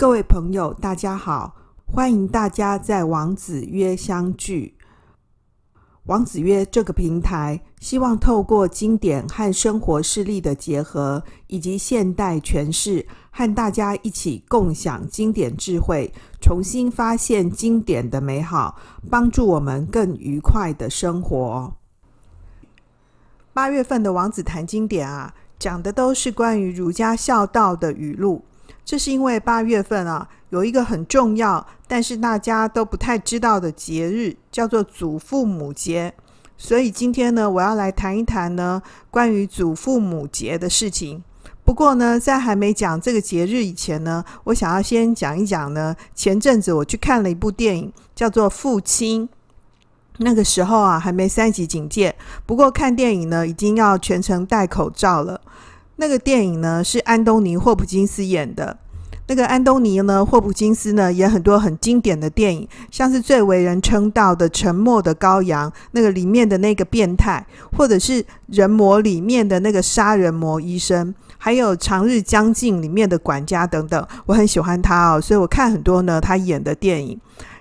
各位朋友，大家好，欢迎大家在王子约相聚。王子约这个平台，希望透过经典和生活事例的结合，以及现代诠释，和大家一起共享经典智慧，重新发现经典的美好，帮助我们更愉快的生活。八月份的王子谈经典啊，讲的都是关于儒家孝道的语录。这是因为八月份啊，有一个很重要，但是大家都不太知道的节日，叫做祖父母节。所以今天呢，我要来谈一谈呢，关于祖父母节的事情。不过呢，在还没讲这个节日以前呢，我想要先讲一讲呢，前阵子我去看了一部电影，叫做《父亲》。那个时候啊，还没三级警戒，不过看电影呢，已经要全程戴口罩了。那个电影呢，是安东尼·霍普金斯演的。那个安东尼呢，霍普金斯呢，演很多很经典的电影，像是最为人称道的《沉默的羔羊》，那个里面的那个变态，或者是《人魔》里面的那个杀人魔医生，还有《长日将近》里面的管家等等，我很喜欢他哦，所以我看很多呢他演的电影。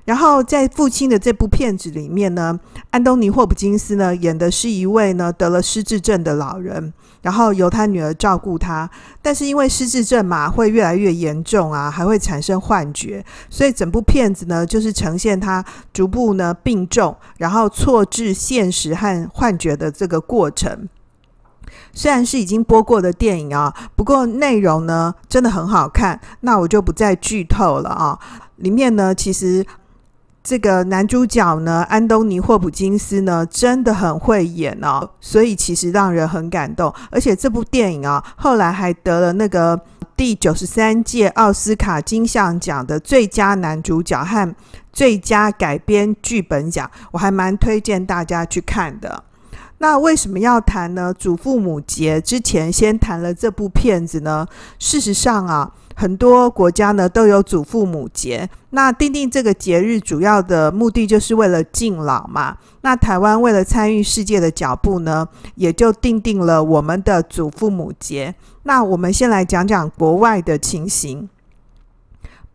然后在父亲的这部片子里面呢，安东尼·霍普金斯呢演的是一位呢得了失智症的老人，然后由他女儿照顾他。但是因为失智症嘛，会越来越严重啊，还会产生幻觉，所以整部片子呢就是呈现他逐步呢病重，然后错置现实和幻觉的这个过程。虽然是已经播过的电影啊，不过内容呢真的很好看，那我就不再剧透了啊。里面呢其实。这个男主角呢，安东尼·霍普金斯呢，真的很会演哦，所以其实让人很感动。而且这部电影啊，后来还得了那个第九十三届奥斯卡金像奖的最佳男主角和最佳改编剧本奖，我还蛮推荐大家去看的。那为什么要谈呢？祖父母节之前先谈了这部片子呢？事实上啊。很多国家呢都有祖父母节，那定定这个节日主要的目的就是为了敬老嘛。那台湾为了参与世界的脚步呢，也就定定了我们的祖父母节。那我们先来讲讲国外的情形。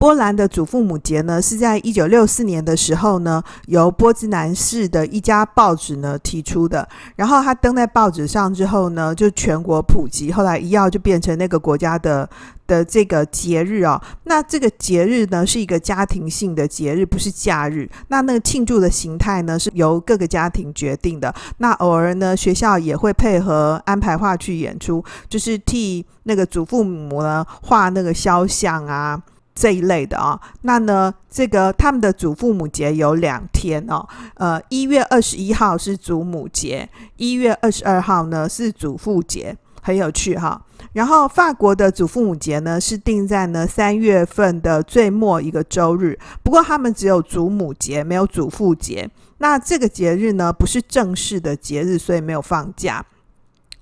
波兰的祖父母节呢，是在一九六四年的时候呢，由波兹南市的一家报纸呢提出的。然后他登在报纸上之后呢，就全国普及。后来一跃就变成那个国家的的这个节日哦。那这个节日呢，是一个家庭性的节日，不是假日。那那个庆祝的形态呢，是由各个家庭决定的。那偶尔呢，学校也会配合安排话剧演出，就是替那个祖父母呢画那个肖像啊。这一类的啊、那呢，这个他们的祖父母节有两天哦，呃，一月二十一号是祖母节，一月二十二号呢是祖父节，很有趣哈、然后法国的祖父母节呢是定在呢三月份的最末一个周日，不过他们只有祖母节，没有祖父节。那这个节日呢不是正式的节日，所以没有放假。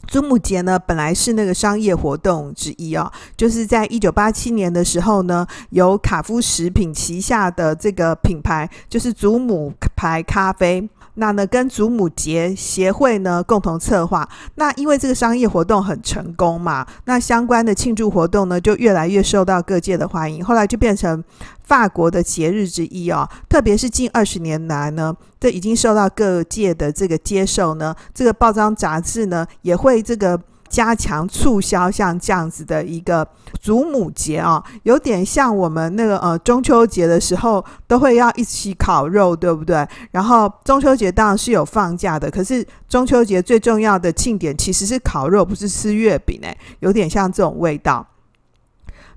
祖母节呢，本来是那个商业活动之一哦，就是在一九八七年的时候呢，由卡夫食品旗下的这个品牌，就是祖母牌咖啡。那呢，跟祖母节协会呢共同策划。那因为这个商业活动很成功嘛，那相关的庆祝活动呢就越来越受到各界的欢迎。后来就变成法国的节日之一哦。特别是近二十年来呢，这已经受到各界的这个接受呢。这个报章杂志呢也会这个。加强促销，像这样子的一个祖母节啊，有点像我们那个呃中秋节的时候都会要一起烤肉，对不对？然后中秋节当然是有放假的，可是中秋节最重要的庆典其实是烤肉，不是吃月饼诶，有点像这种味道。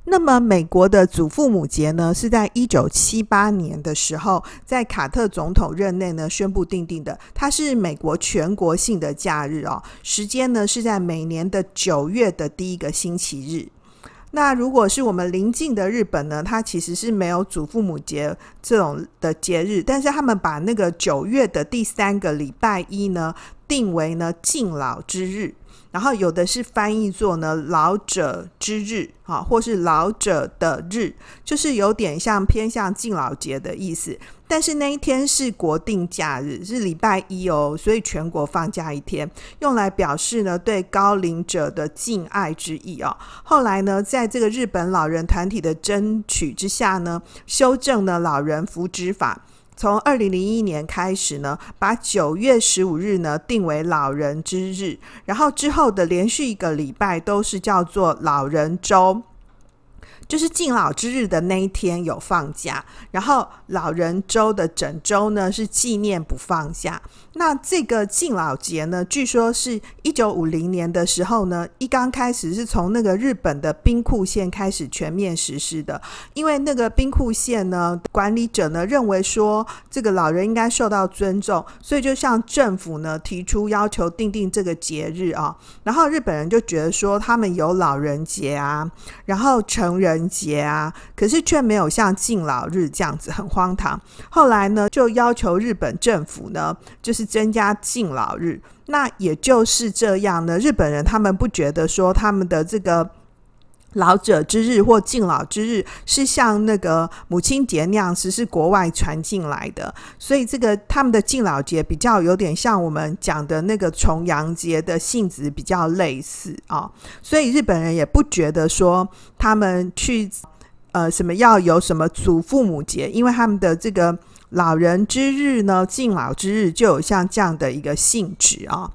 那么，美国的祖父母节呢，是在一九七八年的时候，在卡特总统任内呢宣布定定的。它是美国全国性的假日哦，时间呢是在每年的九月的第一个星期日。那如果是我们邻近的日本呢，它其实是没有祖父母节这种的节日，但是他们把那个九月的第三个礼拜一呢定为呢敬老之日。然后有的是翻译作呢老者之日，哈，或是老者的日，就是有点像偏向敬老节的意思。但是那一天是国定假日，是礼拜一哦，所以全国放假一天，用来表示呢对高龄者的敬爱之意哦。后来呢，在这个日本老人团体的争取之下呢，修正了老人福祉法。从二零零一年开始呢，把九月十五日呢定为老人之日，然后之后的连续一个礼拜都是叫做老人周。就是敬老之日的那一天有放假，然后老人周的整周呢是纪念不放假。那这个敬老节呢，据说是一九五零年的时候呢，一刚开始是从那个日本的兵库县开始全面实施的，因为那个兵库县呢管理者呢认为说这个老人应该受到尊重，所以就向政府呢提出要求定定这个节日啊。然后日本人就觉得说他们有老人节啊，然后成人。人节啊，可是却没有像敬老日这样子，很荒唐。后来呢，就要求日本政府呢，就是增加敬老日。那也就是这样呢，日本人他们不觉得说他们的这个。老者之日或敬老之日是像那个母亲节那样子，是国外传进来的，所以这个他们的敬老节比较有点像我们讲的那个重阳节的性质比较类似啊，所以日本人也不觉得说他们去呃什么要有什么祖父母节，因为他们的这个老人之日呢，敬老之日就有像这样的一个性质啊，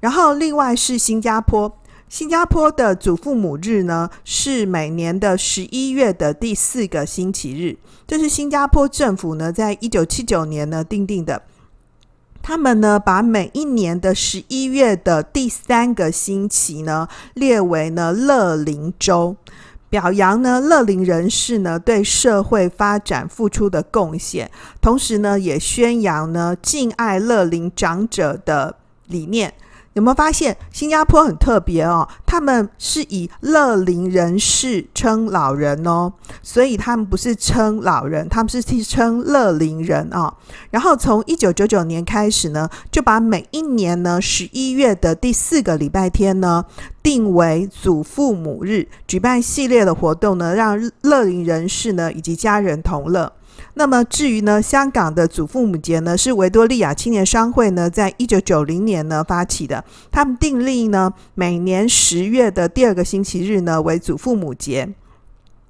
然后另外是新加坡。新加坡的祖父母日呢，是每年的十一月的第四个星期日。这是新加坡政府呢，在一九七九年呢定定的。他们呢，把每一年的十一月的第三个星期呢，列为呢乐龄周，表扬呢乐龄人士呢对社会发展付出的贡献，同时呢，也宣扬呢敬爱乐龄长者的理念。有没有发现新加坡很特别哦？他们是以乐龄人士称老人哦，所以他们不是称老人，他们是称乐龄人哦。然后从一九九九年开始呢，就把每一年呢十一月的第四个礼拜天呢定为祖父母日，举办系列的活动呢，让乐龄人士呢以及家人同乐。那么至于呢，香港的祖父母节呢，是维多利亚青年商会呢，在一九九零年呢发起的。他们订立呢，每年十月的第二个星期日呢为祖父母节。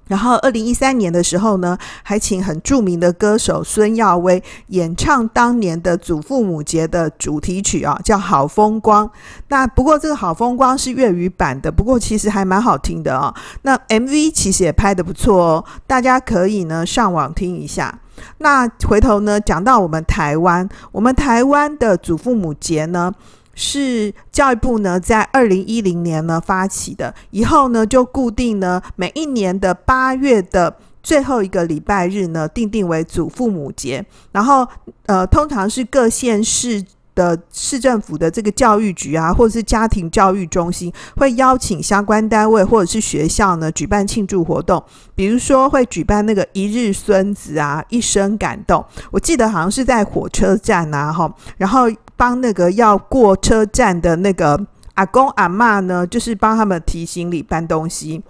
然后，二零一三年的时候呢，还请很著名的歌手孙耀威演唱当年的祖父母节的主题曲啊，叫《好风光》。那不过这个《好风光》是粤语版的，不过其实还蛮好听的啊。那 MV 其实也拍得不错哦，大家可以呢上网听一下。那回头呢讲到我们台湾，我们台湾的祖父母节呢。是教育部呢，在二零一零年呢发起的，以后呢就固定呢每一年的八月的最后一个礼拜日呢，定定为祖父母节。然后呃，通常是各县市的市政府的这个教育局啊，或者是家庭教育中心，会邀请相关单位或者是学校呢举办庆祝活动，比如说会举办那个一日孙子啊，一生感动。我记得好像是在火车站啊，哈，然后。帮那个要过车站的那个阿公阿嬷呢，就是帮他们提行李搬东西。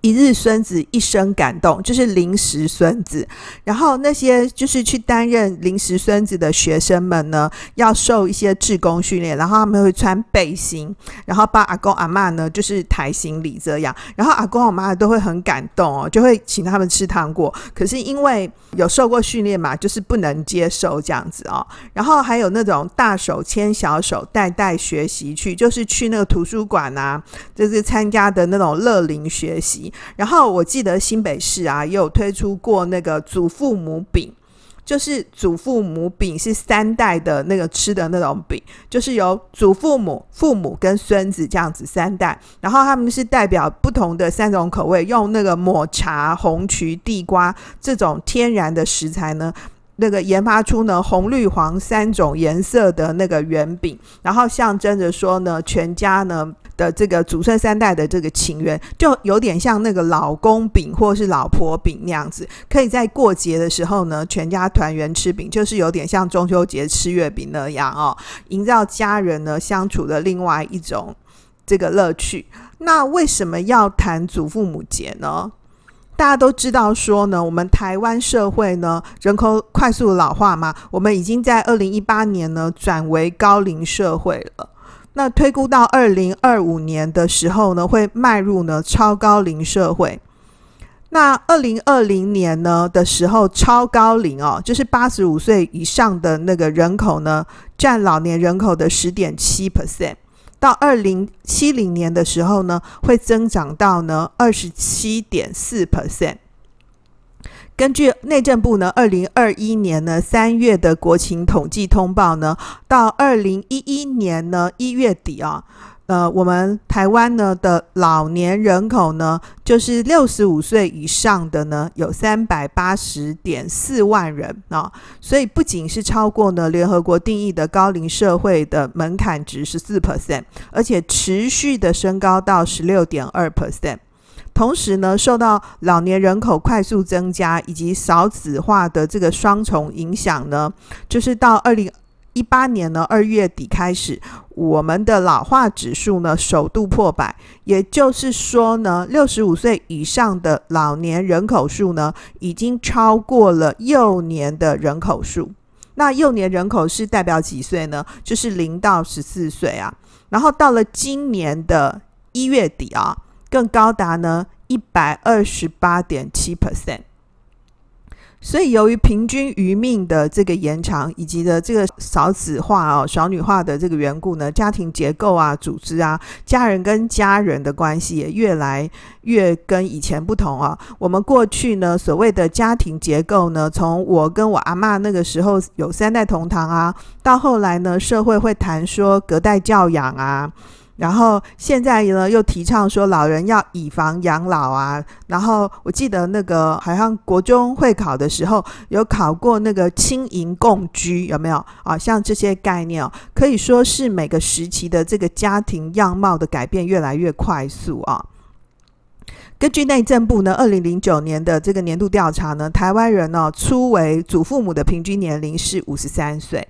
一日孙子一生感动，就是临时孙子。然后那些就是去担任临时孙子的学生们呢，要受一些志工训练，然后他们会穿背心，然后帮阿公阿妈呢就是抬行李这样。然后阿公阿妈都会很感动哦，就会请他们吃糖果。可是因为有受过训练嘛，就是不能接受这样子哦。然后还有那种大手牵小手，代代学习去，就是去那个图书馆啊，就是参加的那种乐龄学习。然后我记得新北市啊，也有推出过那个祖父母饼，就是祖父母饼是三代的那个吃的那种饼，就是由祖父母、父母跟孙子这样子三代，然后他们是代表不同的三种口味，用那个抹茶、红曲、地瓜这种天然的食材呢。那个研发出呢红绿黄三种颜色的那个圆饼，然后象征着说呢全家呢的这个祖孙三代的这个情缘，就有点像那个老公饼或是老婆饼那样子，可以在过节的时候呢全家团圆吃饼，就是有点像中秋节吃月饼那样哦，营造家人呢相处的另外一种这个乐趣。那为什么要谈祖父母节呢？大家都知道说呢，我们台湾社会呢人口快速老化嘛，我们已经在二零一八年呢转为高龄社会了。那推估到二零二五年的时候呢，会迈入呢超高龄社会。那二零二零年呢的时候，超高龄哦，就是八十五岁以上的那个人口呢，占老年人口的十点七 percent。到二零七零年的时候呢，会增长到呢二十七点四 percent。根据内政部呢，二零二一年呢三月的国情统计通报呢，到二零一一年呢一月底啊。呃，我们台湾呢的老年人口呢，就是六十五岁以上的呢，有三百八十点四万人啊，所以不仅是超过呢联合国定义的高龄社会的门槛值十四 percent，而且持续的升高到十六点二 percent。同时呢，受到老年人口快速增加以及少子化的这个双重影响呢，就是到二零。一八年呢，二月底开始，我们的老化指数呢首度破百，也就是说呢，六十五岁以上的老年人口数呢，已经超过了幼年的人口数。那幼年人口是代表几岁呢？就是零到十四岁啊。然后到了今年的一月底啊，更高达呢一百二十八点七 percent。所以，由于平均余命的这个延长，以及的这个少子化哦、少女化的这个缘故呢，家庭结构啊、组织啊，家人跟家人的关系也越来越跟以前不同啊。我们过去呢，所谓的家庭结构呢，从我跟我阿嬷那个时候有三代同堂啊，到后来呢，社会会谈说隔代教养啊。然后现在呢，又提倡说老人要以房养老啊。然后我记得那个好像国中会考的时候有考过那个轻盈共居，有没有啊？像这些概念哦，可以说是每个时期的这个家庭样貌的改变越来越快速啊。根据内政部呢，二零零九年的这个年度调查呢，台湾人呢，初为祖父母的平均年龄是五十三岁。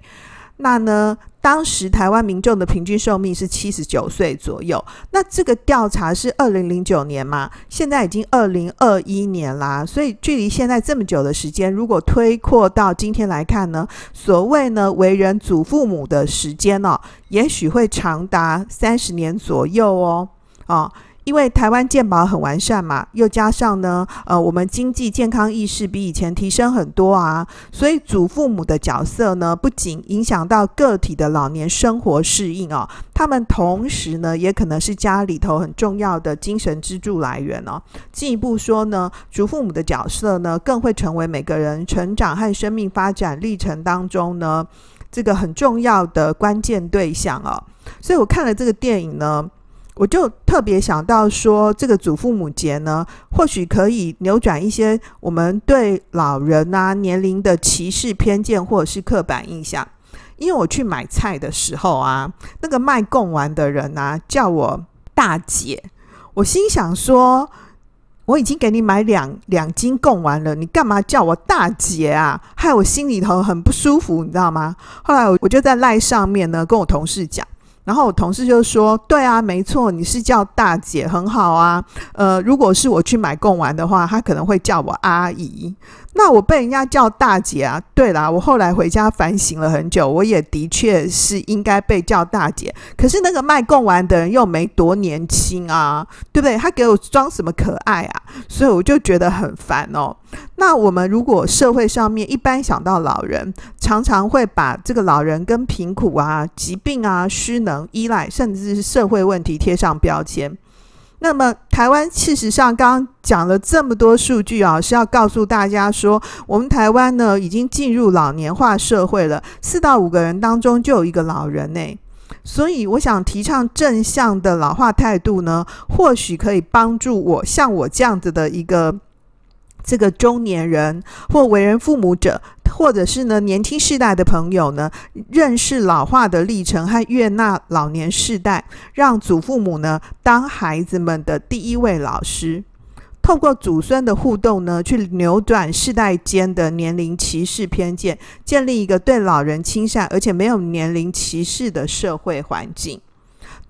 那呢，当时台湾民众的平均寿命是七十九岁左右。那这个调查是二零零九年嘛，现在已经二零二一年啦。所以距离现在这么久的时间，如果推扩到今天来看呢，所谓呢为人祖父母的时间哦，也许会长达三十年左右哦，哦。因为台湾健保很完善嘛，又加上呢，呃，我们经济健康意识比以前提升很多啊，所以祖父母的角色呢，不仅影响到个体的老年生活适应哦，他们同时呢，也可能是家里头很重要的精神支柱来源哦。进一步说呢，祖父母的角色呢，更会成为每个人成长和生命发展历程当中呢，这个很重要的关键对象哦。所以我看了这个电影呢。我就特别想到说，这个祖父母节呢，或许可以扭转一些我们对老人啊年龄的歧视偏见或者是刻板印象。因为我去买菜的时候啊，那个卖贡丸的人啊叫我大姐，我心想说，我已经给你买两两斤贡丸了，你干嘛叫我大姐啊？害我心里头很不舒服，你知道吗？后来我我就在赖上面呢跟我同事讲。然后我同事就说：“对啊，没错，你是叫大姐，很好啊。呃，如果是我去买贡丸的话，他可能会叫我阿姨。”那我被人家叫大姐啊！对啦，我后来回家反省了很久，我也的确是应该被叫大姐。可是那个卖贡丸的人又没多年轻啊，对不对？他给我装什么可爱啊？所以我就觉得很烦哦。那我们如果社会上面一般想到老人，常常会把这个老人跟贫苦啊、疾病啊、失能、依赖，甚至是社会问题贴上标签。那么，台湾事实上刚刚讲了这么多数据啊，是要告诉大家说，我们台湾呢已经进入老年化社会了，四到五个人当中就有一个老人呢。所以，我想提倡正向的老化态度呢，或许可以帮助我像我这样子的一个这个中年人或为人父母者。或者是呢年轻世代的朋友呢，认识老化的历程和悦纳老年世代，让祖父母呢当孩子们的第一位老师。透过祖孙的互动呢，去扭转世代间的年龄歧视偏见，建立一个对老人亲善而且没有年龄歧视的社会环境。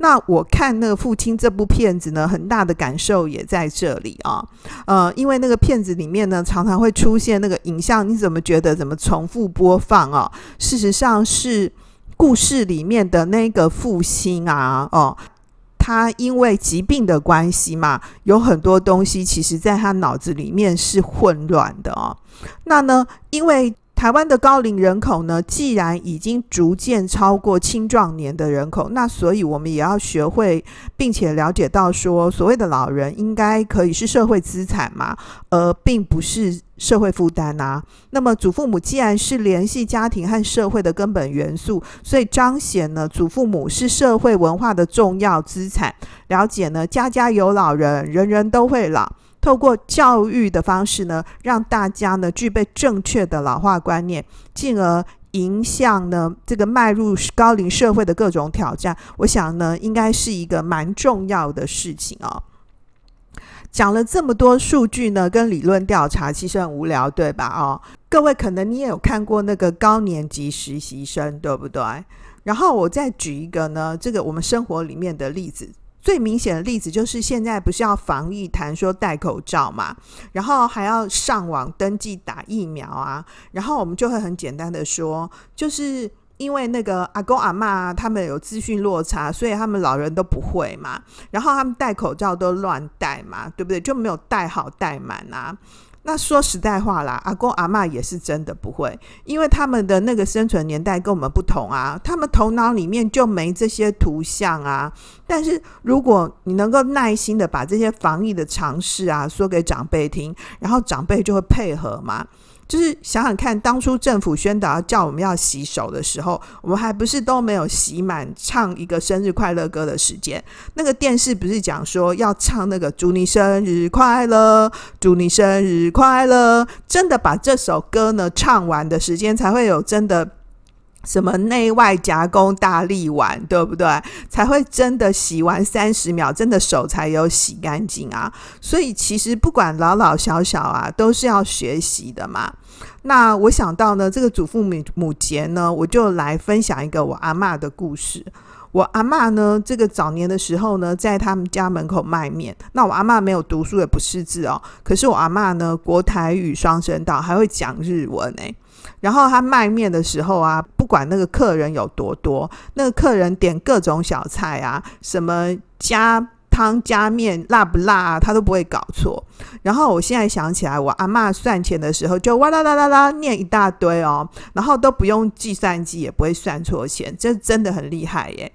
那我看那个父亲这部片子呢，很大的感受也在这里啊。呃，因为那个片子里面呢，常常会出现那个影像，你怎么觉得怎么重复播放啊？事实上是故事里面的那个父亲啊，哦。他因为疾病的关系嘛，有很多东西其实在他脑子里面是混乱的哦。那呢，因为台湾的高龄人口呢，既然已经逐渐超过青壮年的人口，那所以我们也要学会，并且了解到说，所谓的老人应该可以是社会资产嘛，而并不是社会负担呐。那么祖父母既然是联系家庭和社会的根本元素，所以彰显呢，祖父母是社会文化的重要资产。了解呢，家家有老人，人人都会老。透过教育的方式呢，让大家呢具备正确的老化观念，进而迎向呢这个迈入高龄社会的各种挑战。我想呢，应该是一个蛮重要的事情哦。讲了这么多数据呢，跟理论调查，其实很无聊，对吧？哦，各位可能你也有看过那个高年级实习生，对不对？然后我再举一个呢，这个我们生活里面的例子。最明显的例子就是现在不是要防疫谈说戴口罩嘛，然后还要上网登记打疫苗啊，然后我们就会很简单的说，就是因为那个阿公阿妈他们有资讯落差，所以他们老人都不会嘛，然后他们戴口罩都乱戴嘛，对不对？就没有戴好戴满啊。那说实在话啦，阿公阿嬷也是真的不会，因为他们的那个生存年代跟我们不同啊，他们头脑里面就没这些图像啊。但是如果你能够耐心的把这些防疫的尝试啊说给长辈听，然后长辈就会配合嘛。就是想想看，当初政府宣导要叫我们要洗手的时候，我们还不是都没有洗满唱一个生日快乐歌的时间？那个电视不是讲说要唱那个祝你生日快乐，祝你生日快乐，真的把这首歌呢唱完的时间，才会有真的。什么内外夹攻大力丸，对不对？才会真的洗完三十秒，真的手才有洗干净啊！所以其实不管老老小小啊，都是要学习的嘛。那我想到呢，这个祖父母母节呢，我就来分享一个我阿嬷的故事。我阿嬷呢，这个早年的时候呢，在他们家门口卖面。那我阿嬷没有读书，也不识字哦。可是我阿嬷呢，国台语双声道，还会讲日文诶。然后他卖面的时候啊，不管那个客人有多多，那个客人点各种小菜啊，什么加汤加面辣不辣啊，他都不会搞错。然后我现在想起来，我阿嬷算钱的时候就哇啦啦啦啦念一大堆哦，然后都不用计算机也不会算错钱，这真的很厉害耶。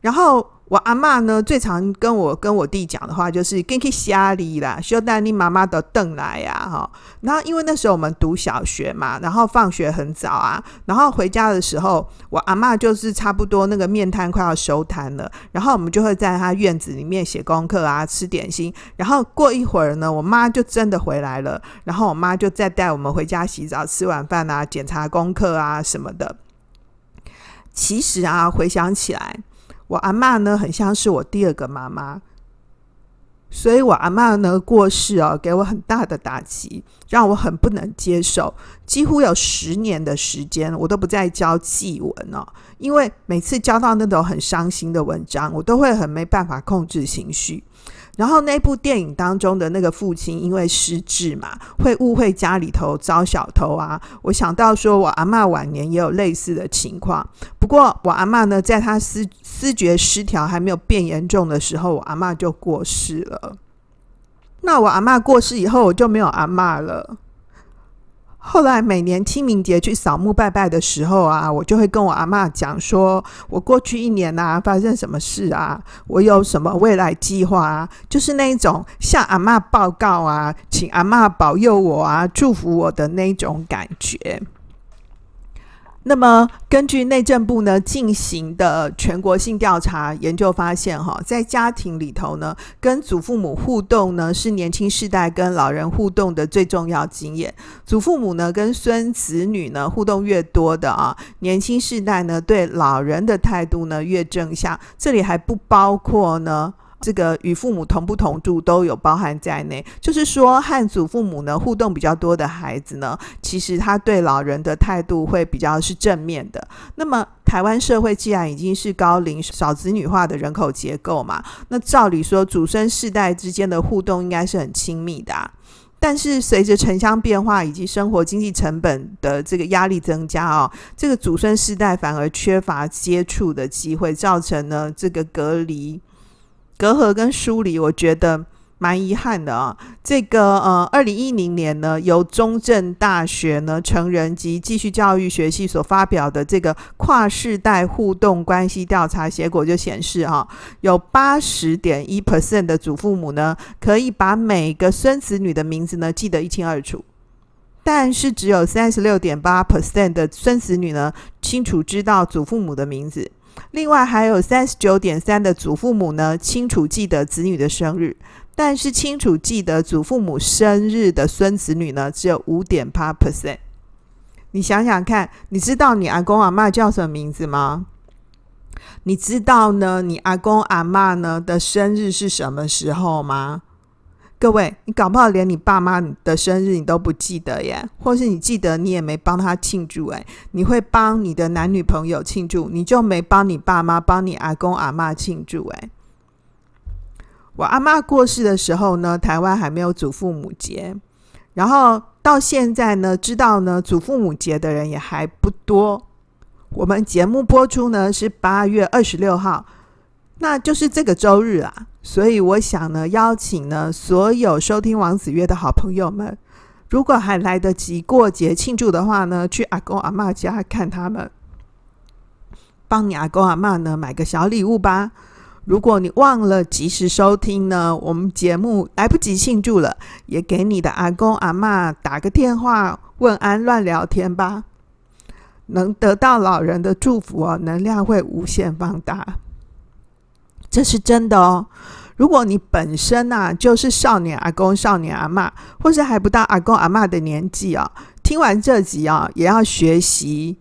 然后。我阿嬷呢，最常跟我跟我弟讲的话就是“跟去瞎里啦，休带你妈妈的邓来呀”哈。然后因为那时候我们读小学嘛，然后放学很早啊，然后回家的时候，我阿嬷就是差不多那个面摊快要收摊了，然后我们就会在她院子里面写功课啊，吃点心。然后过一会儿呢，我妈就真的回来了，然后我妈就再带我们回家洗澡、吃晚饭啊、检查功课啊什么的。其实啊，回想起来。我阿嬷呢，很像是我第二个妈妈，所以我阿嬷呢过世哦，给我很大的打击，让我很不能接受。几乎有十年的时间，我都不再教祭文哦，因为每次教到那种很伤心的文章，我都会很没办法控制情绪。然后那部电影当中的那个父亲，因为失智嘛，会误会家里头遭小偷啊。我想到说，我阿嬷晚年也有类似的情况。不过我阿嬷呢，在她思思觉失调还没有变严重的时候，我阿嬷就过世了。那我阿嬷过世以后，我就没有阿嬷了。后来每年清明节去扫墓拜拜的时候啊，我就会跟我阿妈讲说，我过去一年啊发生什么事啊，我有什么未来计划啊，就是那一种向阿妈报告啊，请阿妈保佑我啊，祝福我的那种感觉。那么，根据内政部呢进行的全国性调查研究发现，哈，在家庭里头呢，跟祖父母互动呢是年轻世代跟老人互动的最重要经验。祖父母呢跟孙子女呢互动越多的啊，年轻世代呢对老人的态度呢越正向。这里还不包括呢。这个与父母同不同住都有包含在内，就是说和祖父母呢互动比较多的孩子呢，其实他对老人的态度会比较是正面的。那么台湾社会既然已经是高龄少子女化的人口结构嘛，那照理说祖孙世代之间的互动应该是很亲密的啊。但是随着城乡变化以及生活经济成本的这个压力增加哦，这个祖孙世代反而缺乏接触的机会，造成呢这个隔离。隔阂跟疏离，我觉得蛮遗憾的啊。这个呃，二零一零年呢，由中正大学呢成人及继续教育学系所发表的这个跨世代互动关系调查结果就显示，哈，有八十点一 percent 的祖父母呢，可以把每个孙子女的名字呢记得一清二楚，但是只有三十六点八 percent 的孙子女呢，清楚知道祖父母的名字。另外还有三十九点三的祖父母呢，清楚记得子女的生日，但是清楚记得祖父母生日的孙子女呢，只有五点八 percent。你想想看，你知道你阿公阿嬷叫什么名字吗？你知道呢？你阿公阿嬷呢的生日是什么时候吗？各位，你搞不好连你爸妈的生日你都不记得耶，或是你记得你也没帮他庆祝诶，你会帮你的男女朋友庆祝，你就没帮你爸妈、帮你阿公阿嬷庆祝诶。我阿嬷过世的时候呢，台湾还没有祖父母节，然后到现在呢，知道呢祖父母节的人也还不多。我们节目播出呢是八月二十六号。那就是这个周日啊，所以我想呢，邀请呢所有收听王子曰的好朋友们，如果还来得及过节庆祝的话呢，去阿公阿嬷家看他们，帮你阿公阿嬷呢买个小礼物吧。如果你忘了及时收听呢，我们节目来不及庆祝了，也给你的阿公阿嬷打个电话问安，乱聊天吧，能得到老人的祝福哦，能量会无限放大。这是真的哦。如果你本身啊就是少年阿公、少年阿嬷，或是还不到阿公阿嬷的年纪啊，听完这集啊，也要学习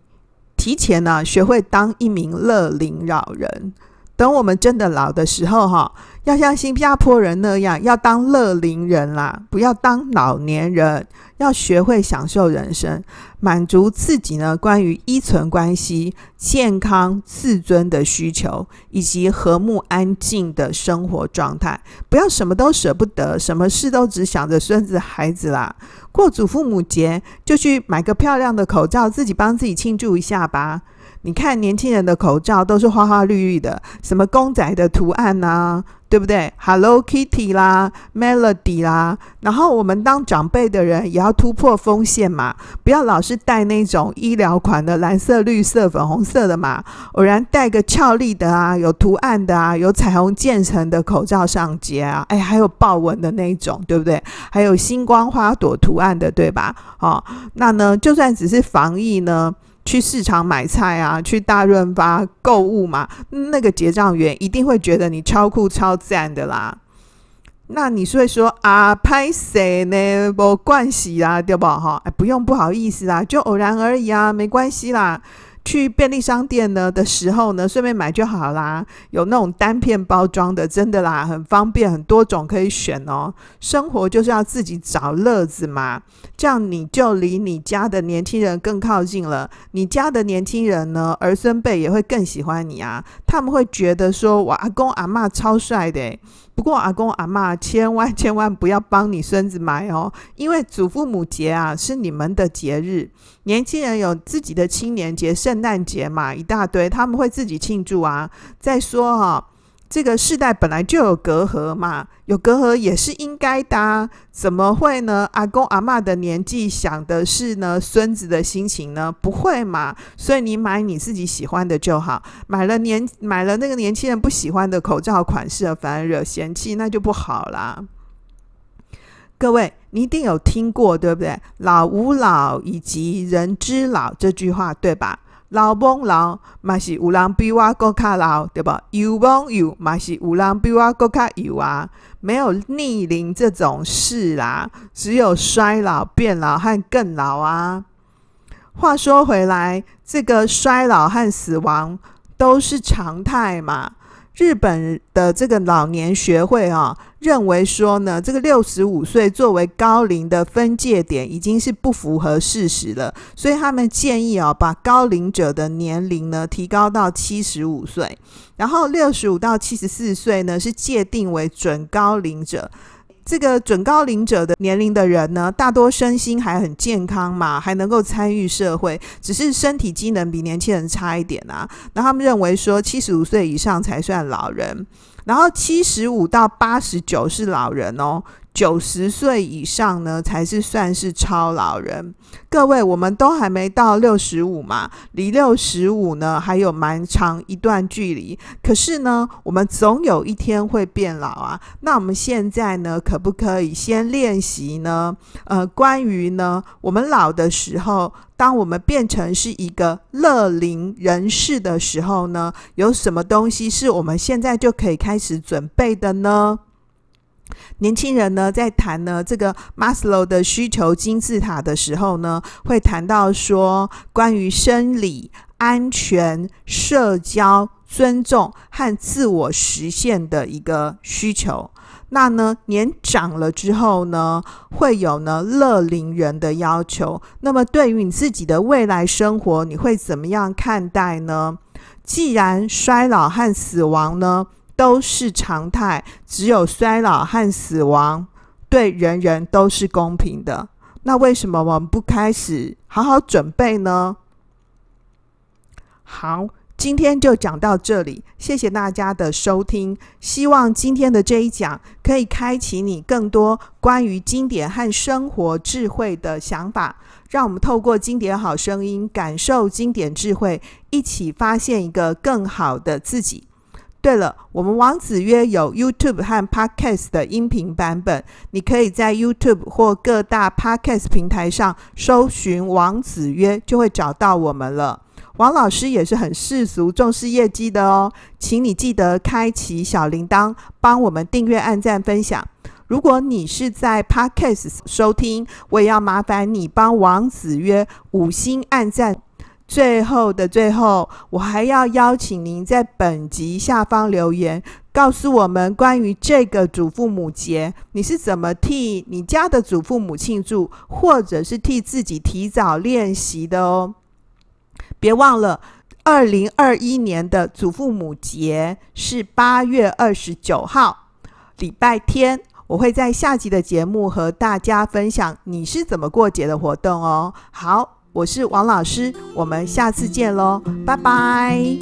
提前呢、学会当一名乐龄老人。等我们真的老的时候，哈，要像新加坡人那样，要当乐龄人啦，不要当老年人，要学会享受人生，满足自己呢关于依存关系、健康、自尊的需求，以及和睦安静的生活状态。不要什么都舍不得，什么事都只想着孙子孩子啦。过祖父母节，就去买个漂亮的口罩，自己帮自己庆祝一下吧。你看年轻人的口罩都是花花绿绿的，什么公仔的图案啊，对不对？Hello Kitty 啦，Melody 啦。然后我们当长辈的人也要突破风险嘛，不要老是戴那种医疗款的蓝色、绿色、粉红色的嘛，偶然戴个俏丽的啊，有图案的啊，有彩虹渐层的口罩上街啊，哎，还有豹纹的那种，对不对？还有星光花朵图案的，对吧？好，那呢，就算只是防疫呢。去市场买菜啊，去大润发购物嘛，那个结账员一定会觉得你超酷超赞的啦。那你是会说啊，拍谁呢？没关系啦，对不哈？哎，不用不好意思啦，就偶然而已啊，没关系啦。去便利商店呢的时候呢，顺便买就好啦。有那种单片包装的，真的啦，很方便，很多种可以选哦。生活就是要自己找乐子嘛，这样你就离你家的年轻人更靠近了。你家的年轻人呢，儿孙辈也会更喜欢你啊。他们会觉得说，我阿公阿嬷超帅的。不过阿公阿嬷千万千万不要帮你孙子买哦，因为祖父母节啊是你们的节日，年轻人有自己的青年节、圣诞节嘛，一大堆，他们会自己庆祝啊。再说哈、这个世代本来就有隔阂嘛，有隔阂也是应该的啊，怎么会呢？阿公阿嬷的年纪想的是呢，孙子的心情呢？不会嘛？所以你买你自己喜欢的就好，买了年买了那个年轻人不喜欢的口罩款式，反而惹嫌弃，那就不好啦。各位，你一定有听过对不对？老吾老以及人之老这句话对吧？老懵老嘛是有人比我更加老，对吧？有懵有嘛是有人比我更加有啊，没有逆龄这种事啦，只有衰老、变老和更老啊。话说回来，这个衰老和死亡都是常态嘛。日本的这个老年学会啊，认为说呢，这个六十五岁作为高龄的分界点已经是不符合事实了，所以他们建议啊，把高龄者的年龄呢提高到七十五岁，然后六十五到七十四岁呢是界定为准高龄者。这个准高龄者的年龄的人呢，大多身心还很健康嘛，还能够参与社会，只是身体机能比年轻人差一点啊。那他们认为说，七十五岁以上才算老人，然后七十五到八十九是老人哦。九十岁以上呢，才是算是超老人。各位，我们都还没到六十五嘛，离六十五呢还有蛮长一段距离。可是呢，我们总有一天会变老啊。那我们现在呢，可不可以先练习呢？呃，关于呢，我们老的时候，当我们变成是一个乐龄人士的时候呢，有什么东西是我们现在就可以开始准备的呢？年轻人呢，在谈呢这个马斯洛的需求金字塔的时候呢，会谈到说关于生理、安全、社交、尊重和自我实现的一个需求。那呢，年长了之后呢，会有呢乐龄人的要求。那么，对于你自己的未来生活，你会怎么样看待呢？既然衰老和死亡呢，都是常态，只有衰老和死亡对人人都是公平的。那为什么我们不开始好好准备呢？好，今天就讲到这里，谢谢大家的收听。希望今天的这一讲可以开启你更多关于经典和生活智慧的想法。让我们透过经典好声音，感受经典智慧，一起发现一个更好的自己。对了，我们王子约有 YouTube 和 Podcast 的音频版本，你可以在 YouTube 或各大 Podcast 平台上搜寻王子约，就会找到我们了。王老师也是很世俗、重视业绩的哦，请你记得开启小铃铛，帮我们订阅、按赞、分享。如果你是在 Podcast 收听，我也要麻烦你帮王子约五星按赞。最后的最后，我还要邀请您在本集下方留言，告诉我们关于这个祖父母节，你是怎么替你家的祖父母庆祝，或者是替自己提早练习的哦。别忘了二零二一年的祖父母节是八月二十九号礼拜天。我会在下集的节目和大家分享你是怎么过节的活动哦。好我是王老师我们下次见喽拜拜。